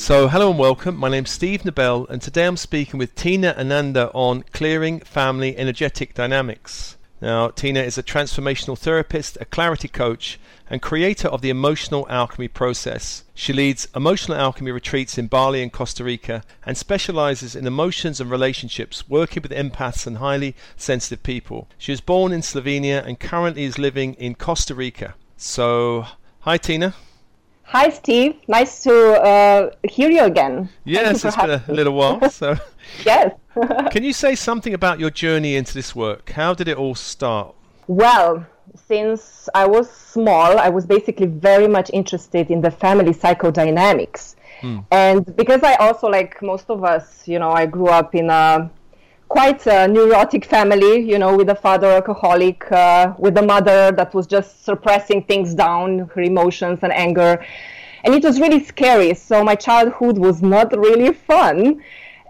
So, hello and welcome. My name's Steve Nobel, and today I'm speaking with Tina Ananda on clearing family energetic dynamics. Now, Tina is a transformational therapist, a clarity coach, and creator of the Emotional Alchemy process. She leads emotional alchemy retreats in Bali and Costa Rica and specializes in emotions and relationships, working with empaths and highly sensitive people. She was born in Slovenia and currently is living in Costa Rica. So, hi, Tina. Hi, Steve. Nice to uh, hear you again. Yes, it's been a little while. So, yes. can you say something about your journey into this work? How did it all start? Well, since I was small, I was basically very much interested in the family psychodynamics. Hmm. And because I also, like most of us, you know, I grew up in a quite a neurotic family, you know, with a father alcoholic, uh, with a mother that was just suppressing things down, her emotions and anger. And it was really scary. So my childhood was not really fun.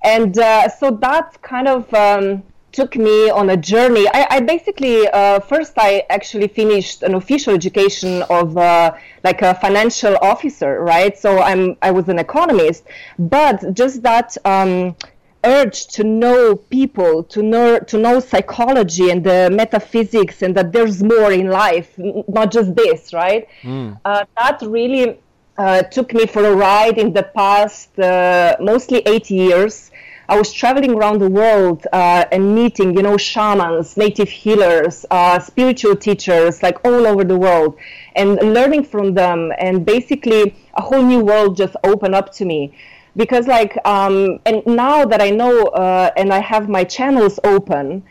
And uh, so that kind of um, took me on a journey. I, I basically, uh, first, I actually finished an official education of uh, like a financial officer, right? So I'm, I was an economist. But just that, um, urge to know people, to know to know psychology and the metaphysics, and that there's more in life, not just this, right? Mm. Uh, that really uh, took me for a ride in the past, uh, mostly eight years. I was traveling around the world uh, and meeting, you know, shamans, native healers, uh, spiritual teachers, like all over the world, and learning from them. And basically, a whole new world just opened up to me because like um, and now that I know uh, and I have my channels open,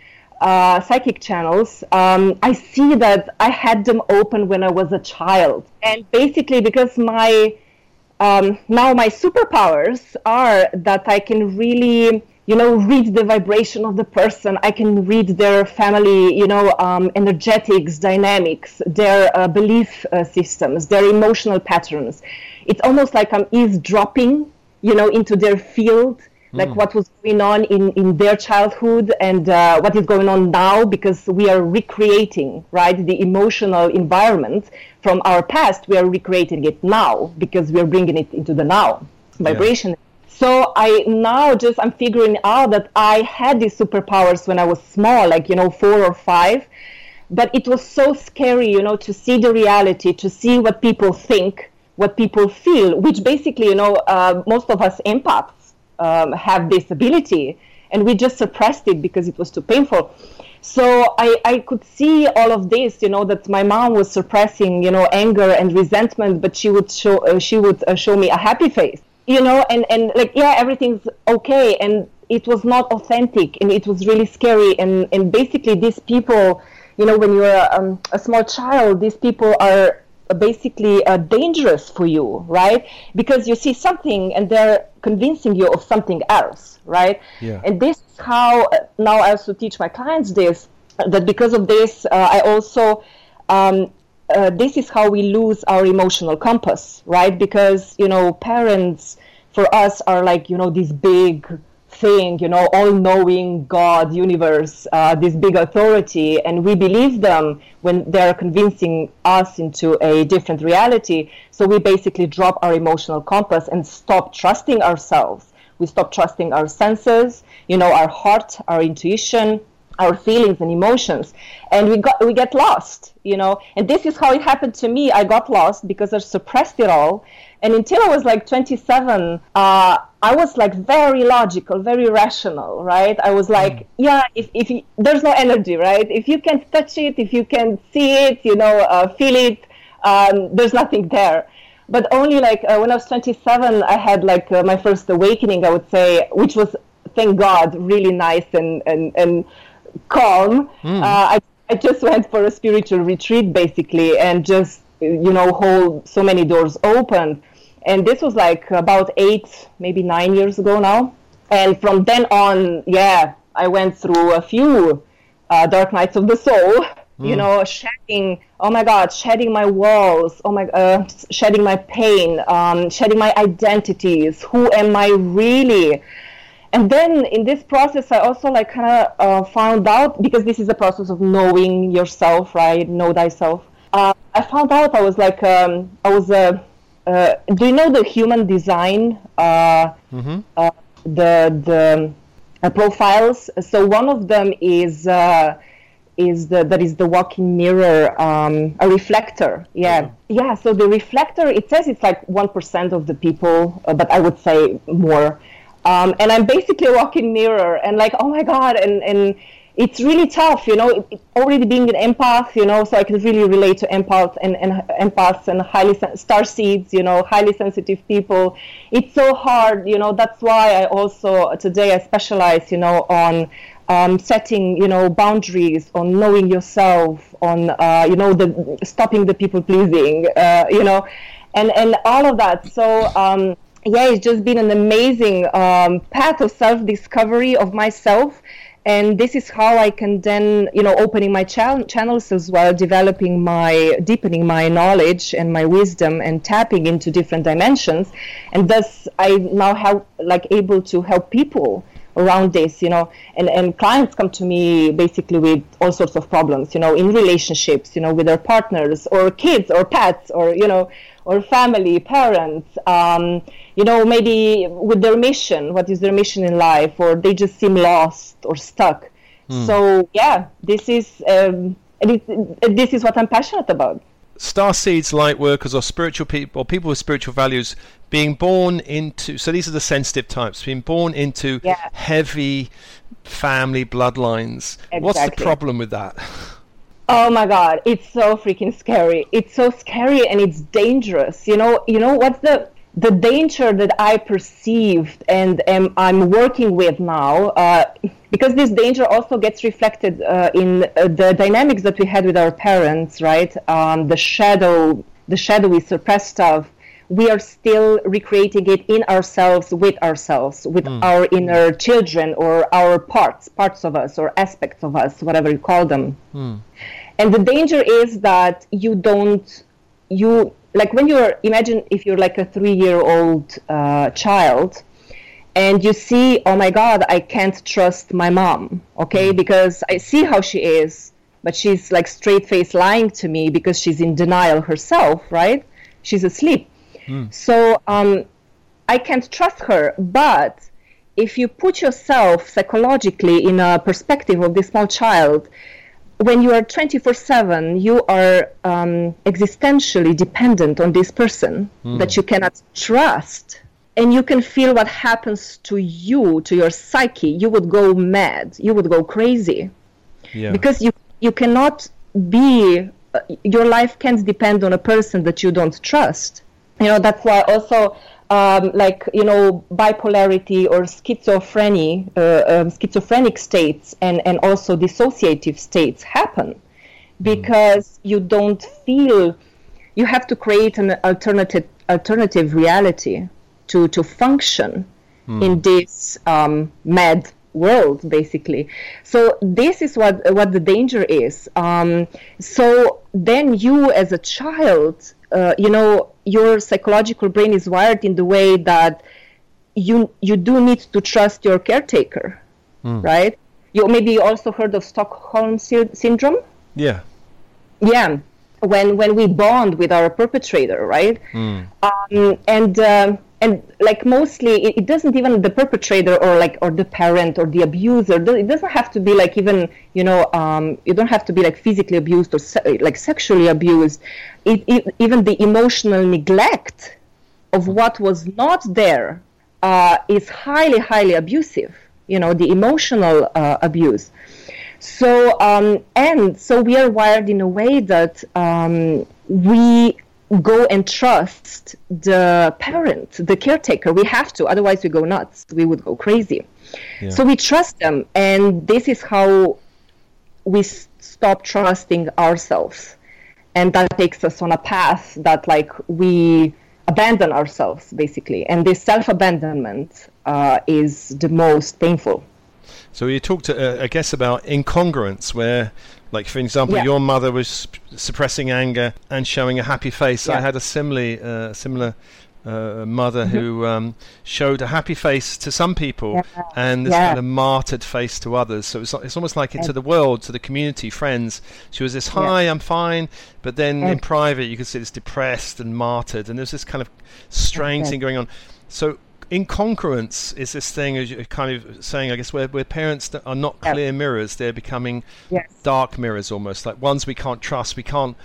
uh, psychic channels, um, I see that I had them open when I was a child, and basically because my um, now my superpowers are that I can really you know read the vibration of the person. I can read their family you know um, energetics dynamics their uh, belief uh, systems their emotional patterns. It's almost like i'm eavesdropping you know, into their field, like mm. what was going on in, in their childhood and uh, what is going on now, because we are recreating, right, the emotional environment from our past. We are recreating it now because we are bringing it into the now vibration. Yeah. So I now just I'm figuring out that I had these superpowers when I was small, like you know, four or five. But it was so scary, you know, to see the reality, to see what people think, what people feel, which basically, you know, uh, most of us empaths um, have this ability, and we just suppressed it because it was too painful. So I, I could see all of this, you know, that my mom was suppressing, you know, anger and resentment, but she would show uh, she would uh, show me a happy face, you know, and and like yeah, everything's okay, and it was not authentic, and it was really scary, and and basically these people, you know, when you're um, a small child, these people are basically uh, dangerous for you, right? Because you see something and they're convincing you of something else, right? Yeah. And this is how uh, now I also teach my clients this that because of this, uh, I also um, uh, this is how we lose our emotional compass, right? Because you know, parents for us are like you know these big thing, you know, all knowing God, universe, uh, this big authority, and we believe them when they're convincing us into a different reality. So we basically drop our emotional compass and stop trusting ourselves. We stop trusting our senses, you know, our heart, our intuition, our feelings and emotions and we got we get lost you know? And this is how it happened to me. I got lost because i suppressed it all. And until i was like 27 uh, i was like very logical very rational right? I was like mm. yeah if, if you, there's no energy right? If you can touch it if you can see it you know uh, feel it um, there's nothing there. But only like uh, when i was 27 i had like uh, my first awakening i would say which was thank god really nice and and and calm. Mm. Uh, I, I just went for a spiritual retreat basically and just, you know, hold so many doors open. And this was like about eight, maybe nine years ago now. And from then on, yeah, I went through a few uh, dark nights of the soul. Mm. You know, shedding. Oh my God, shedding my walls. Oh my, uh, shedding my pain. Um, shedding my identities. Who am I really? And then in this process i also like kind of uh, found out because this is a process of knowing yourself right know thyself uh, i found out i was like um, i was a, uh, do you know the human design? Uh, mm-hmm. uh, the the uh, profiles. So one of them is uh, is the that is the walking mirror, um, a reflector. Yeah, mm-hmm. yeah. So the reflector, it says it's like one percent of the people, uh, but I would say more. Um, and I'm basically a walking mirror, and like, oh my god, and and it's really tough, you know, it, it, already being an empath, you know, so I can really relate to empaths and, and empaths and highly star seeds, you know, highly sensitive people. It's so hard, you know, that's why I also today I specialize, you know, on um, setting, you know, boundaries, on knowing yourself, on, uh, you know, the stopping the people pleasing, uh, you know, and, and all of that. So, um, yeah, it's just been an amazing um, path of self discovery of myself. And this is how I can then, you know, opening my ch- channels as well, developing my, deepening my knowledge and my wisdom, and tapping into different dimensions, and thus I now have like able to help people around this, you know, and, and clients come to me basically with all sorts of problems, you know, in relationships, you know, with their partners or kids or pets or, you know, or family, parents, um, you know, maybe with their mission, what is their mission in life, or they just seem lost or stuck. Mm. So yeah, this is um, this is what I'm passionate about. Star seeds, light workers, or spiritual people, or people with spiritual values, being born into. So these are the sensitive types, being born into yeah. heavy family bloodlines. Exactly. What's the problem with that? Oh my god, it's so freaking scary. It's so scary and it's dangerous. You know, you know what's the the danger that I perceived and am I'm working with now, uh, because this danger also gets reflected uh, in uh, the dynamics that we had with our parents, right? Um, the shadow, the shadowy suppressed stuff we are still recreating it in ourselves with ourselves with mm. our inner children or our parts parts of us or aspects of us whatever you call them mm. and the danger is that you don't you like when you're imagine if you're like a three year old uh, child and you see oh my god i can't trust my mom okay mm. because i see how she is but she's like straight face lying to me because she's in denial herself right she's asleep Mm. So um, I can't trust her. But if you put yourself psychologically in a perspective of this small child, when you are 24 7, you are um, existentially dependent on this person mm. that you cannot trust. And you can feel what happens to you, to your psyche. You would go mad. You would go crazy. Yeah. Because you, you cannot be, uh, your life can't depend on a person that you don't trust you know that's why also um, like you know bipolarity or schizophrenia uh, um, schizophrenic states and and also dissociative states happen mm. because you don't feel you have to create an alternative alternative reality to to function mm. in this um, mad world basically. So this is what what the danger is. Um, so then you as a child uh, you know your psychological brain is wired in the way that you you do need to trust your caretaker mm. right? You maybe also heard of stockholm sy- syndrome? Yeah. Yeah. When when we bond with our perpetrator right? Mm. um, and um, and like mostly it, doesn't even the perpetrator or like or the parent or the abuser it doesn't have to be like even you know um, you don't have to be like physically abused or se- like sexually abused. It, it, even the emotional neglect of what was not there uh, is highly highly abusive you know the emotional uh, abuse. So um, and so we are wired in a way that um, we go and trust the parent, the caretaker. We have to, otherwise we go nuts. We would go crazy. Yeah. So we trust them, and this is how we s- stop trusting ourselves, and that takes us on a path that like we abandon ourselves basically, and this self-abandonment uh, is the most painful. So you talked, uh, I guess, about incongruence, where, like for example, yeah. your mother was suppressing anger and showing a happy face. Yeah. I had a similarly uh, similar a mother mm-hmm. who um, showed a happy face to some people yeah. and this kind of martyred face to others. So it's, it's almost like into the world, to the community, friends. She was this, hi. I'm fine. But then in private, you could see this depressed and martyred. And there's this kind of strange thing going on. So incongruence is this thing as you're kind of saying i guess where, where parents are not clear mirrors they're becoming yes. dark mirrors almost like ones we can't trust we can't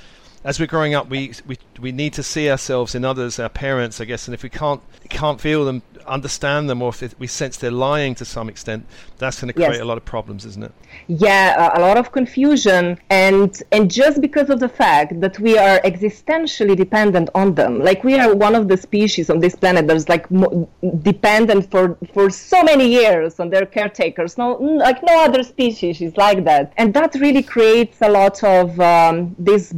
as we're growing up, we, we we need to see ourselves in others, our parents, I guess. And if we can't can't feel them, understand them, or if we sense they're lying to some extent, that's going to create yes. a lot of problems, isn't it? Yeah, a lot of confusion, and and just because of the fact that we are existentially dependent on them, like we are one of the species on this planet that's like mo- dependent for for so many years on their caretakers. No, like no other species is like that, and that really creates a lot of um, this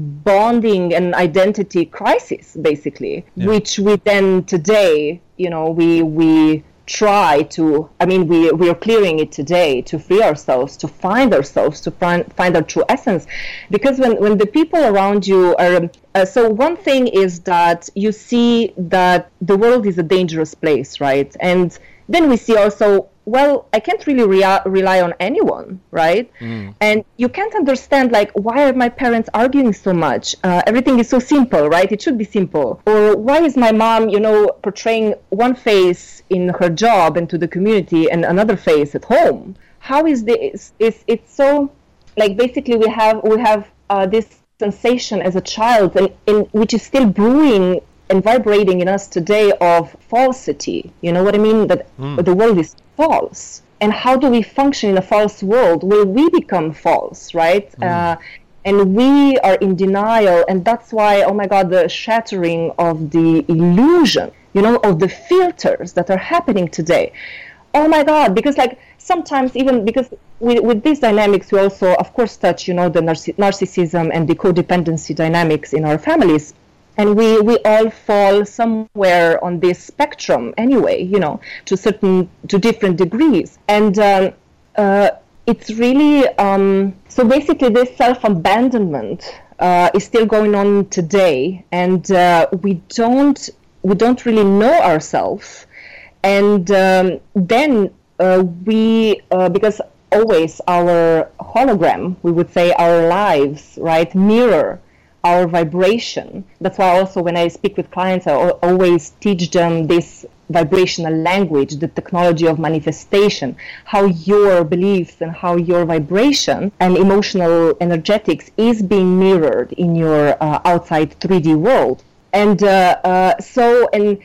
bonding and identity crisis, basically, yeah. which we then today you know we we try to i mean we we are clearing it today to free ourselves to find ourselves to find find our true essence because when when the people around you are uh, so one thing is that you see that the world is a dangerous place right and then we see also well i can't really rea- rely on anyone right? Mm. and you can't understand like why are my parents arguing so much? Uh, everything is so simple right? It should be simple. Or why is my mom you know portraying one face in her job and to the community and another face at home? How is this is it's so like basically we have we have uh, this sensation as a child and, and which is still brewing and vibrating in us today of falsity. You know what I mean? That mm. the world is false. And how do we function in a false world? Will we become false, right? Mm. Uh, and we are in denial, and that's why, oh my God, the shattering of the illusion, you know, of the filters that are happening today. Oh my God, because like sometimes even because with, with these dynamics, we also, of course, touch, you know, the narcissism and the codependency dynamics in our families and we we all fall somewhere on this spectrum anyway you know to certain to different degrees. And um, uh, it's really um, so basically this self-abandonment uh, is still going on today. And uh, we don't we don't really know ourselves. And um, then uh, we uh, because always our hologram we would say our lives right mirror our vibration. That's why also when I speak with clients, I always teach them this vibrational language, the technology of manifestation, how your beliefs and how your vibration and emotional energetics is being mirrored in your uh, outside 3D world. And uh, uh, so, and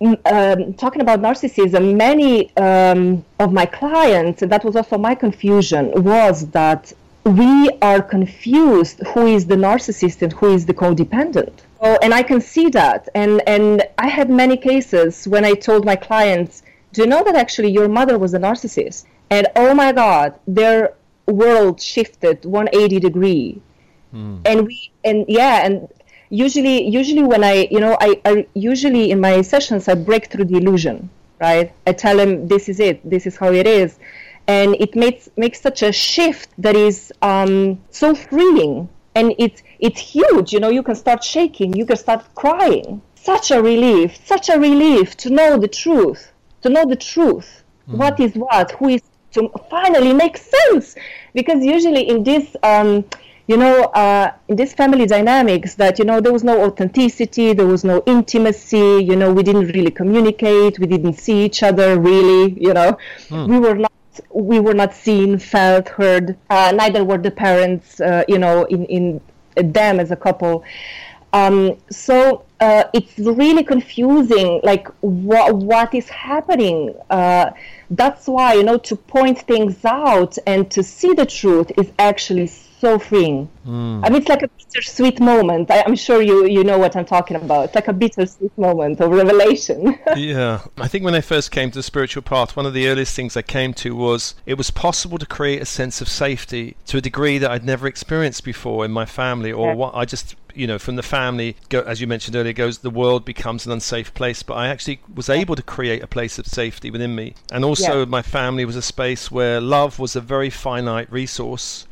mm, um, talking about narcissism, many um, of my clients, that was also my confusion, was that we are confused who is the narcissist and who is the codependent. Oh, and I can see that. And, and I had many cases when I told my clients, do you know that actually your mother was a narcissist? And oh my God, their world shifted 180 degree. Mm. And we, and yeah, and usually, usually when I, you know, I, I usually in my sessions, I break through the illusion, right? I tell them this is it, this is how it is and it makes makes such a shift that is um, so freeing. And it's it's huge you know you can start shaking you can start crying. Such a relief such a relief to know the truth to know the truth. Mm. what is what who is to finally make sense. Because usually in this um, you know uh, in this family dynamics that you know there was no authenticity there was no intimacy you know we didn't really communicate we didn't see each other really you know. Mm. we were not we were not seen, felt, heard. Uh, neither were the parents, uh, you know, in, in them as a couple. Um, so uh, it's really confusing, like what what is happening. Uh, that's why you know to point things out and to see the truth is actually so freeing. Mm. I mean, it's like a bittersweet moment. I, am sure you you know what I'm talking about. It's like a bittersweet moment of revelation. yeah, I think when I first came to the spiritual path, one of the earliest things I came to was it was possible to create a sense of safety to a degree that I'd never experienced before in my family, or yeah. what I just you know from the family go, as you mentioned earlier goes the world becomes an unsafe place but i actually was able to create a place of safety within me and also yeah. my family was a space where love was a very finite resource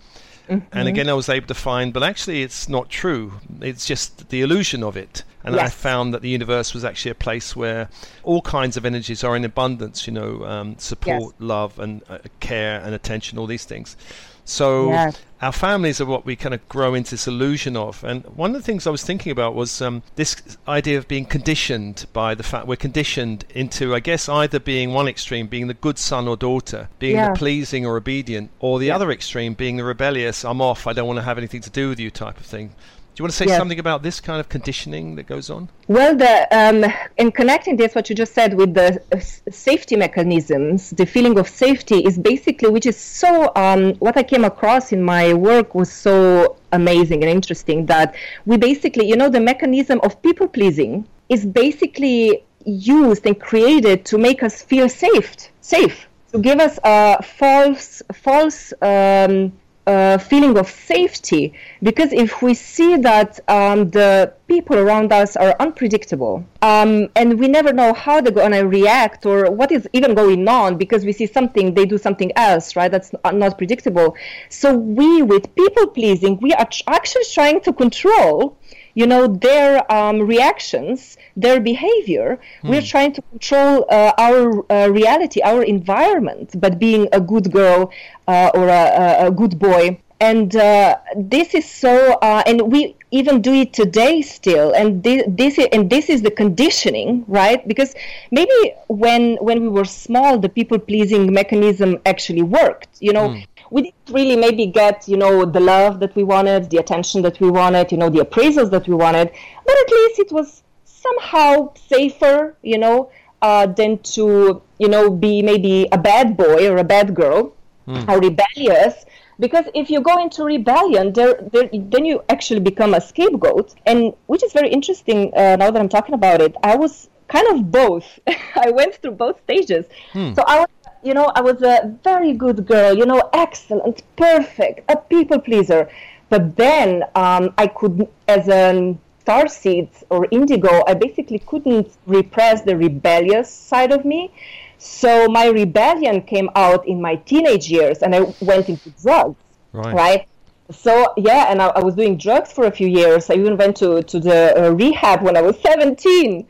Mm-hmm. And again, I was able to find, but actually, it's not true. It's just the illusion of it. and yes. I found that the universe was actually a place where all kinds of energies are in abundance. You know, um, support, yes. love, and uh, care and attention, all these things. So yes. Our families are what we kind of grow into this illusion of. And one of the things I was thinking about was um, this idea of being conditioned by the fact we're conditioned into, I guess, either being one extreme, being the good son or daughter, being yeah. the pleasing or obedient, or the yeah. other extreme, being the rebellious, I'm off, I don't want to have anything to do with you type of thing. Do you want to say yes. something about this kind of conditioning that goes on? Well, the, um, in connecting this, what you just said with the uh, safety mechanisms, the feeling of safety is basically, which is so, um, what I came across in my work was so amazing and interesting that we basically, you know, the mechanism of people pleasing is basically used and created to make us feel safe, safe, to give us a false, false um, uh, feeling of safety. Because if we see that um, the people around us are unpredictable um, and we never know how they're going to react or what is even going on because we see something they do something else right? That's not predictable. So we with people pleasing we are actually trying to control you know their um, reactions their behavior. Mm. we're trying to control uh, our uh, reality our environment but being a good girl uh, or a, a, good boy. And uh, this is so uh, and we even do it today still. And this, this is, and this is the conditioning right? Because maybe when when we were small the people pleasing mechanism actually worked you know? Mm we didn't really maybe get you know the love that we wanted the attention that we wanted you know the appraisals that we wanted but at least it was somehow safer you know uh, than to you know be maybe a bad boy or a bad girl mm. or rebellious because if you go into rebellion there, there, then you actually become a scapegoat and which is very interesting uh, now that i'm talking about it i was kind of both i went through both stages hmm. so i was you know, I was a very good girl, you know, excellent, perfect, a people pleaser. But then um, I could, as a star seed or indigo, I basically couldn't repress the rebellious side of me. So my rebellion came out in my teenage years, and I went into drugs. Right. right? So yeah, and I, I, was doing drugs for a few years. I even went to to the uh, rehab when I was 17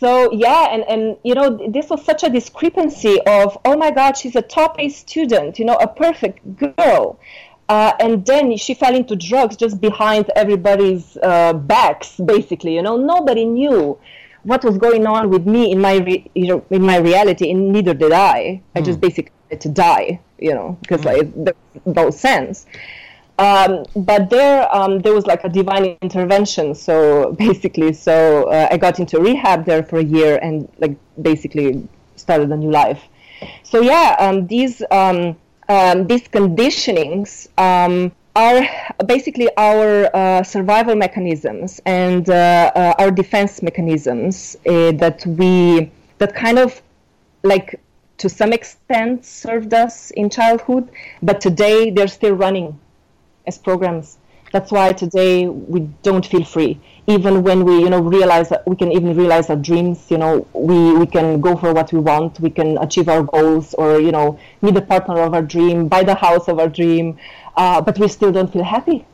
so yeah and and you know this was such a discrepancy of oh my god she's a top a student you know a perfect girl uh, and then she fell into drugs just behind everybody's uh, backs basically you know nobody knew what was going on with me in my re- you know in my reality and neither did i mm. i just hmm. basically had to die you know because mm. like there's no sense um, but there, um, there was like a divine intervention. So basically, so uh, I got into rehab there for a year and like basically started a new life. So yeah, um, these um, um, these conditionings um, are basically our uh, survival mechanisms and uh, uh, our defense mechanisms uh, that we that kind of like to some extent served us in childhood, but today they're still running as programs. That's why today we don't feel free. Even when we, you know, realize that we can even realize our dreams, you know, we, we can go for what we want, we can achieve our goals or, you know, meet the partner of our dream, buy the house of our dream, uh, but we still don't feel happy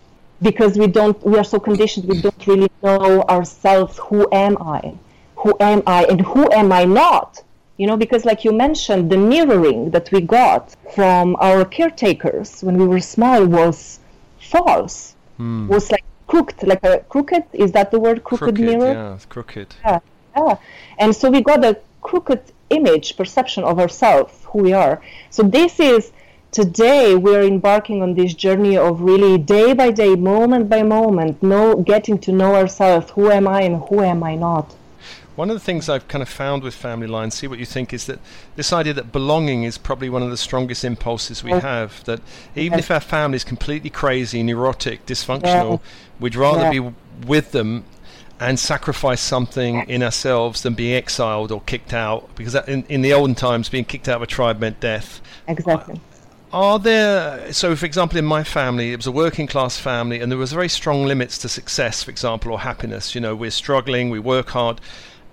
because we don't, we are so conditioned, we don't really know ourselves. Who am I? Who am I and who am I not? You know, because like you mentioned, the mirroring that we got from our caretakers when we were small was false. Mm. Was like crooked, like a crooked. Is that the word? Crooked, crooked mirror. Yeah, it's crooked. Yeah, yeah. And so we got a crooked image, perception of ourselves, who we are. So this is today we're embarking on this journey of really day by day, moment by moment, know, getting to know ourselves. Who am I and who am I not? One of the things I've kind of found with family lines, see what you think, is that this idea that belonging is probably one of the strongest impulses we oh. have. That even if our family is completely crazy, neurotic, dysfunctional, we'd rather be with them and sacrifice something in ourselves than being exiled or kicked out. Because in, in the olden times, being kicked out of a tribe meant death. Exactly. Are there, so for example, in my family, it was a working class family, and there was very strong limits to success, for example, or happiness. You know, we're struggling, we work hard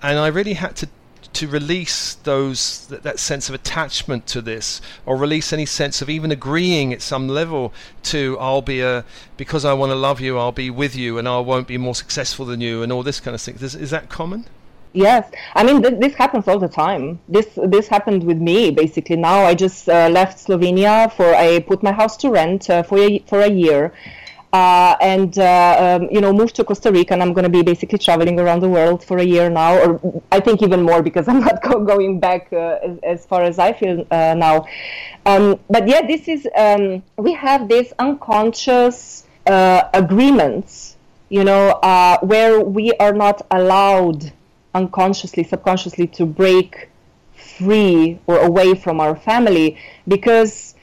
and I really had to to release those that, that, sense of attachment to this, or release any sense of even agreeing at some level to I'll be a because I want to love you, I'll be with you, and I won't be more successful than you, and all this kind of thing. Is, is that common? Yes, I mean th- this happens all the time. This this happened with me basically. Now I just uh, left Slovenia for I put my house to rent uh, for a, for a year, uh, and uh, um, you know moved to Costa Rica, and I'm going to be basically traveling around the world for a year now, or I think even more because I'm not go- going back uh, as, as, far as I feel uh, now. Um, but yeah, this is um, we have these unconscious agreements, you know, where we are not allowed unconsciously, subconsciously to break free or away from our family because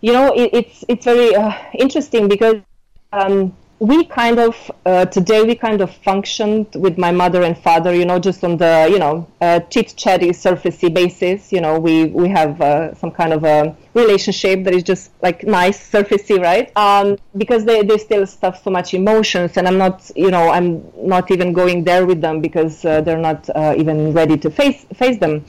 you know it, it's it's very uh, interesting because um, we kind of uh, today we kind of functioned with my mother and father you know just on the you know uh, chit chatty surfacey basis you know we we have uh, some kind of a relationship that is just like nice surfacey right? Um, because they, they still stuff so much emotions and i'm not you know i'm not even going there with them because uh, they're not uh, even ready to face face them.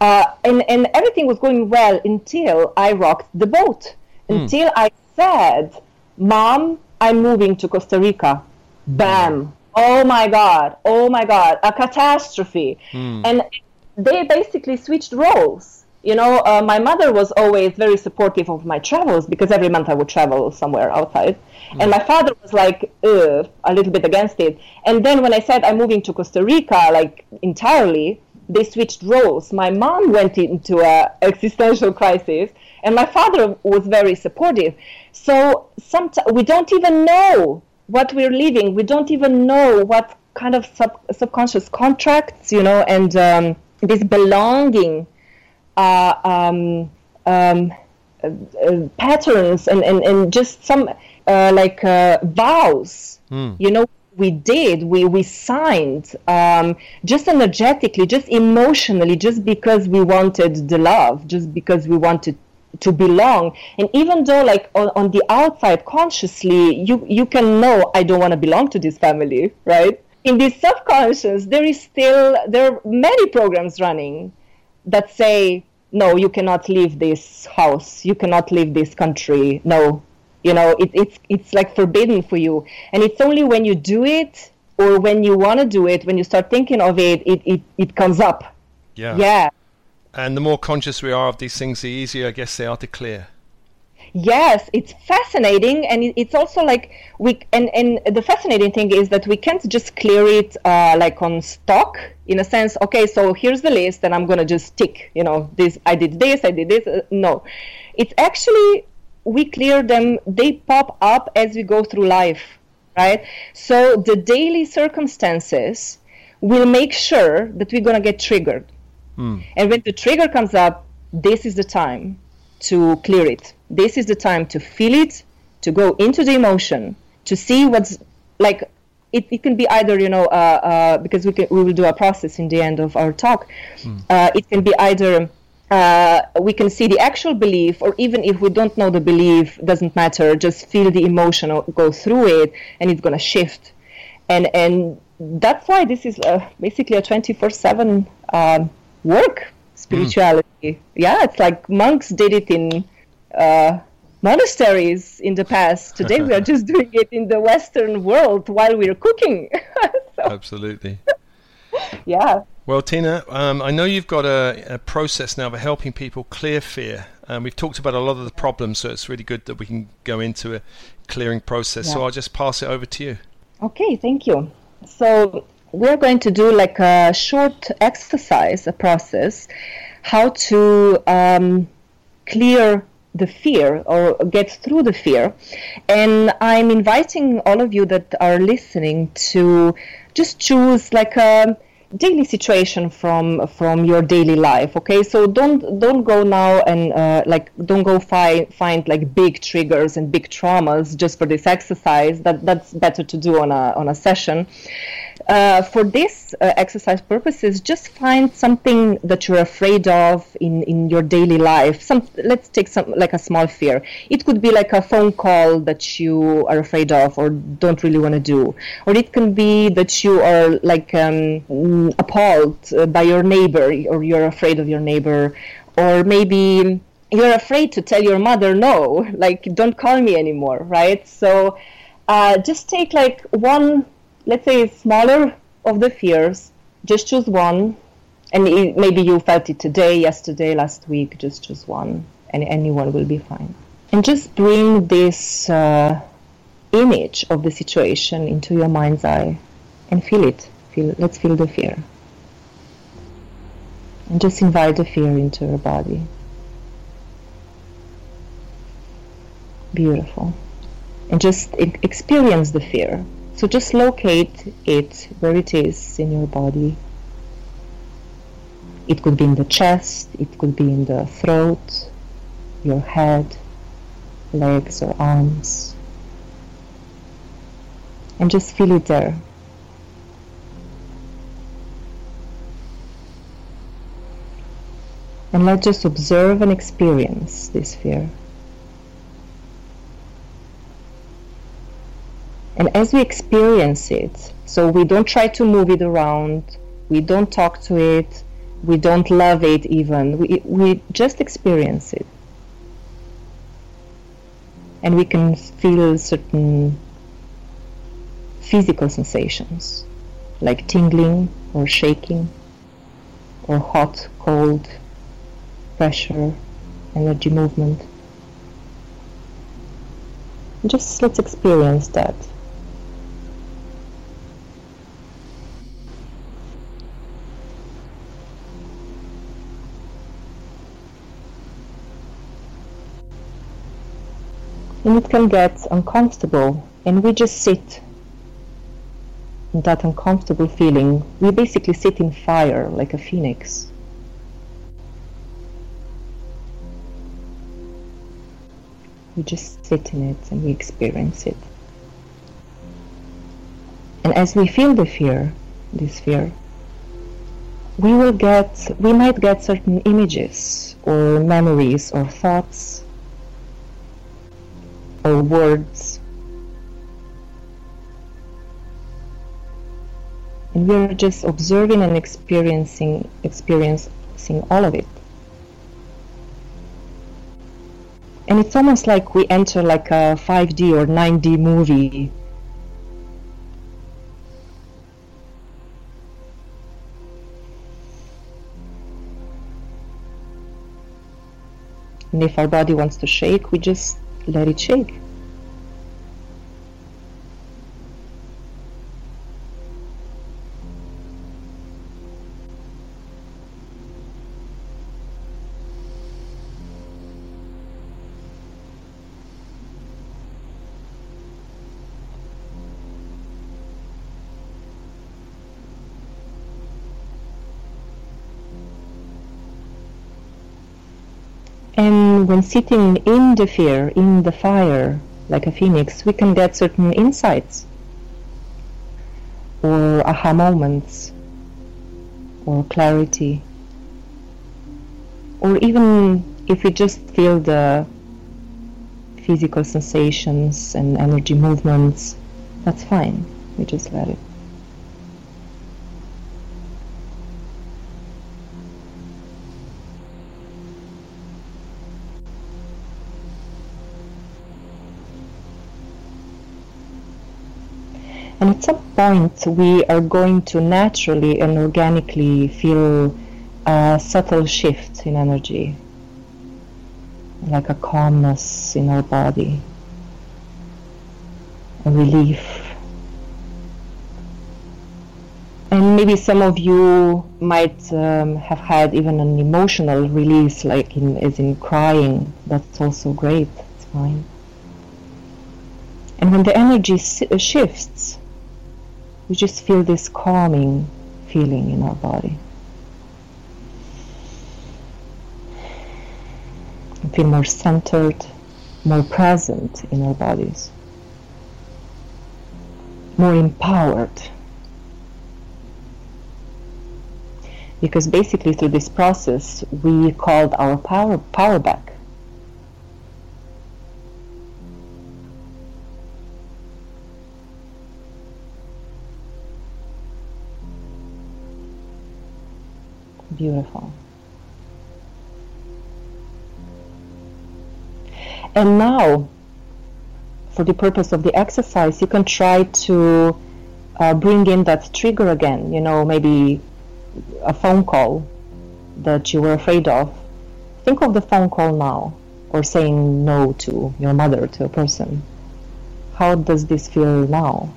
Uh, and and everything was going well until i rocked the boat. Mm. until i said mom I'm moving to Costa Rica. Bam. Oh my God. Oh my God. A catastrophe. Mm. And they basically switched roles. You know, uh, my mother was always very supportive of my travels because every month I would travel somewhere outside. Mm. And my father was like, a little bit against it. And then when I said I'm moving to Costa Rica, like entirely, they switched roles. My mom went into a existential crisis, and my father was very supportive. So sometimes we don't even know what we're living. We don't even know what kind of sub- subconscious contracts, you know, and um, this belonging uh, um, um, uh, uh, patterns and, and, and just some uh, like uh, vows, mm. you know, we did we we signed um, just energetically just emotionally just because we wanted the love just because we wanted to belong. And even though like on, on the outside consciously you you can know i don't want to belong to this family right? In the subconscious there is still there are many programs running that say no you cannot leave this house. You cannot leave this country. No. You know it, it's it's like forbidden for you. And it's only when you do it or when you want to do it when you start thinking of it it, it it comes up. Yeah. Yeah and the more conscious we are of these things, the easier, I guess, they are to clear. Yes, it's fascinating, and it's also like we and and the fascinating thing is that we can't just clear it uh, like on stock in a sense. Okay, so here's the list, and I'm gonna just tick. You know, this I did this, I did this. Uh, no, it's actually we clear them. They pop up as we go through life, right? So the daily circumstances will make sure that we're gonna get triggered Mm. And when the trigger comes up, this is the time to clear it. This is the time to feel it, to go into the emotion, to see what's like. It, it can be either, you know, uh, uh, because we, can, we will do a process in the end of our talk. Mm. Uh, it can be either uh, we can see the actual belief, or even if we don't know the belief, doesn't matter. Just feel the emotion, or go through it, and it's gonna shift. And and that's why this is uh, basically a twenty four seven um, work spirituality. Mm. Yeah, it's like monks did it in uh, monasteries in the past. Today we are just doing it in the Western world while we're cooking. so, Absolutely. yeah. Well, Tina, um, I know you've got a, a, process now for helping people clear fear. Um, we've talked about a lot of the problems, so it's really good that we can go into a clearing process. Yeah. So I'll just pass it over to you. Okay, thank you. So we're going to do like a short exercise, a process, how to um, clear the fear or get through the fear. And I'm inviting all of you that are listening to just choose like a daily situation from from your daily life okay? So don't don't go now and uh, like don't go find find like big triggers and big traumas just for this exercise. That that's better to do on a on a session uh, for this uh, exercise purposes, just find something that you're afraid of in, in your daily life. Some, let's take some like a small fear. It could be like a phone call that you are afraid of or don't really want to do, or it can be that you are like um, um, appalled uh, by your neighbor or you're afraid of your neighbor or maybe you're afraid to tell your mother no like don't call me anymore right so uh, just take like one let's say smaller of the fears just choose one. And it, maybe you felt it today yesterday last week just choose one. And anyone will be fine. And just bring this uh, image of the situation into your mind's eye and feel it. Feel let's feel the fear. And just invite the fear into your body. Beautiful. And just experience the fear so just locate it where it is in your body it could be in the chest it could be in the throat your head legs or arms and just feel it there. And let's just observe and experience this fear. And as we experience it, so we don't try to move it around, we don't talk to it, we don't love it even, we, we just experience it. And we can feel certain physical sensations like tingling or shaking or hot, cold, pressure, energy movement. Just let's experience that. And it can get uncomfortable and we just sit in that uncomfortable feeling, we basically sit in fire like a phoenix. We just sit in it and we experience it. And as we feel the fear, this fear, we will get, we might get certain images or memories or thoughts or words. And we are just observing and experiencing experiencing all of it. And it's almost like we enter like a 5d or 9d movie. And if our body wants to shake we just let it shake Sitting in the fear, in the fire, like a phoenix, we can get certain insights or aha moments or clarity. Or even if we just feel the physical sensations and energy movements, that's fine. We just let it. And at some point, we are going to naturally and organically feel a subtle shift in energy, like a calmness in our body, a relief. And maybe some of you might um, have had even an emotional release, like in, as in crying. That's also great. It's fine. And when the energy shifts, we just feel this calming feeling in our body. We feel more centered, more present in our bodies, more empowered. Because basically through this process we called our power power back. Beautiful. And now, for the purpose of the exercise, you can try to uh, bring in that trigger again. You know, maybe a phone call that you were afraid of. Think of the phone call now, or saying no to your mother, to a person. How does this feel now?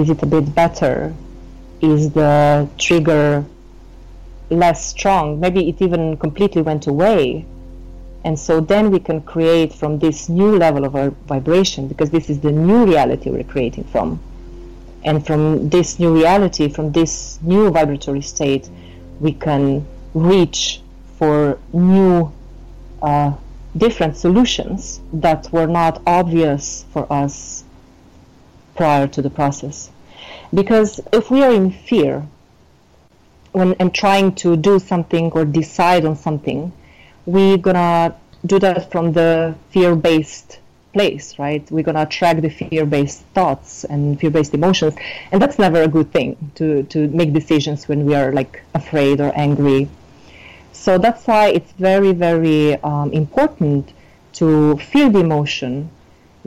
Is it a bit better? Is the trigger less strong? Maybe it even completely went away. And so then we can create from this new level of our vibration, because this is the new reality we're creating from. And from this new reality, from this new vibratory state, we can reach for new, uh, different solutions that were not obvious for us prior to the process. Because if we are in fear when and trying to do something or decide on something, we're gonna do that from the fear-based place, right? We're gonna attract the fear-based thoughts and fear-based emotions, and that's never a good thing to to make decisions when we are like afraid or angry. So that's why it's very very um, important to feel the emotion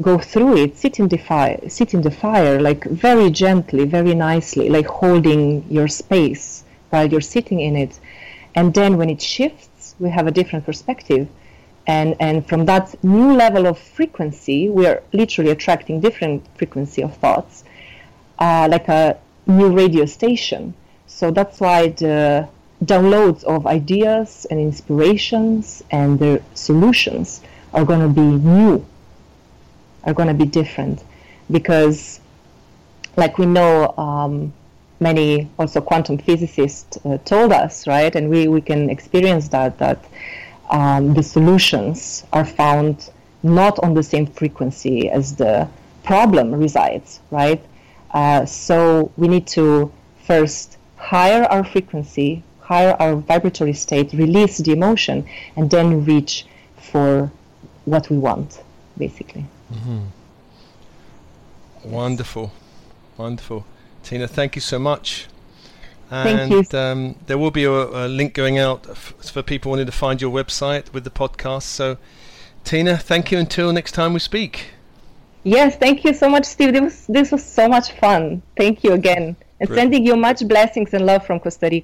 go through it, sit in the fire, sit in the fire, like very gently, very nicely, like holding your space while you're sitting in it. And then when it shifts, we have a different perspective. And, and from that new level of frequency, we are literally attracting different frequency of thoughts, uh, like a new radio station. So that's why the downloads of ideas and inspirations and the solutions are going to be new are going to be different. Because like we know um, many also quantum physicists uh, told us right and we, we can experience that that um, the solutions are found not on the same frequency as the problem resides right? Uh, so we need to first higher our frequency higher our vibratory state release the emotion and then reach for what we want basically Mm-hmm. Wonderful, wonderful, Tina. Thank you so much. And thank you. Um, there will be a, a link going out f- for people wanting to find your website with the podcast. So, Tina, thank you. Until next time we speak. Yes, thank you so much, Steve. This was, this was so much fun. Thank you again. And Great. sending you much blessings and love from Costa Rica.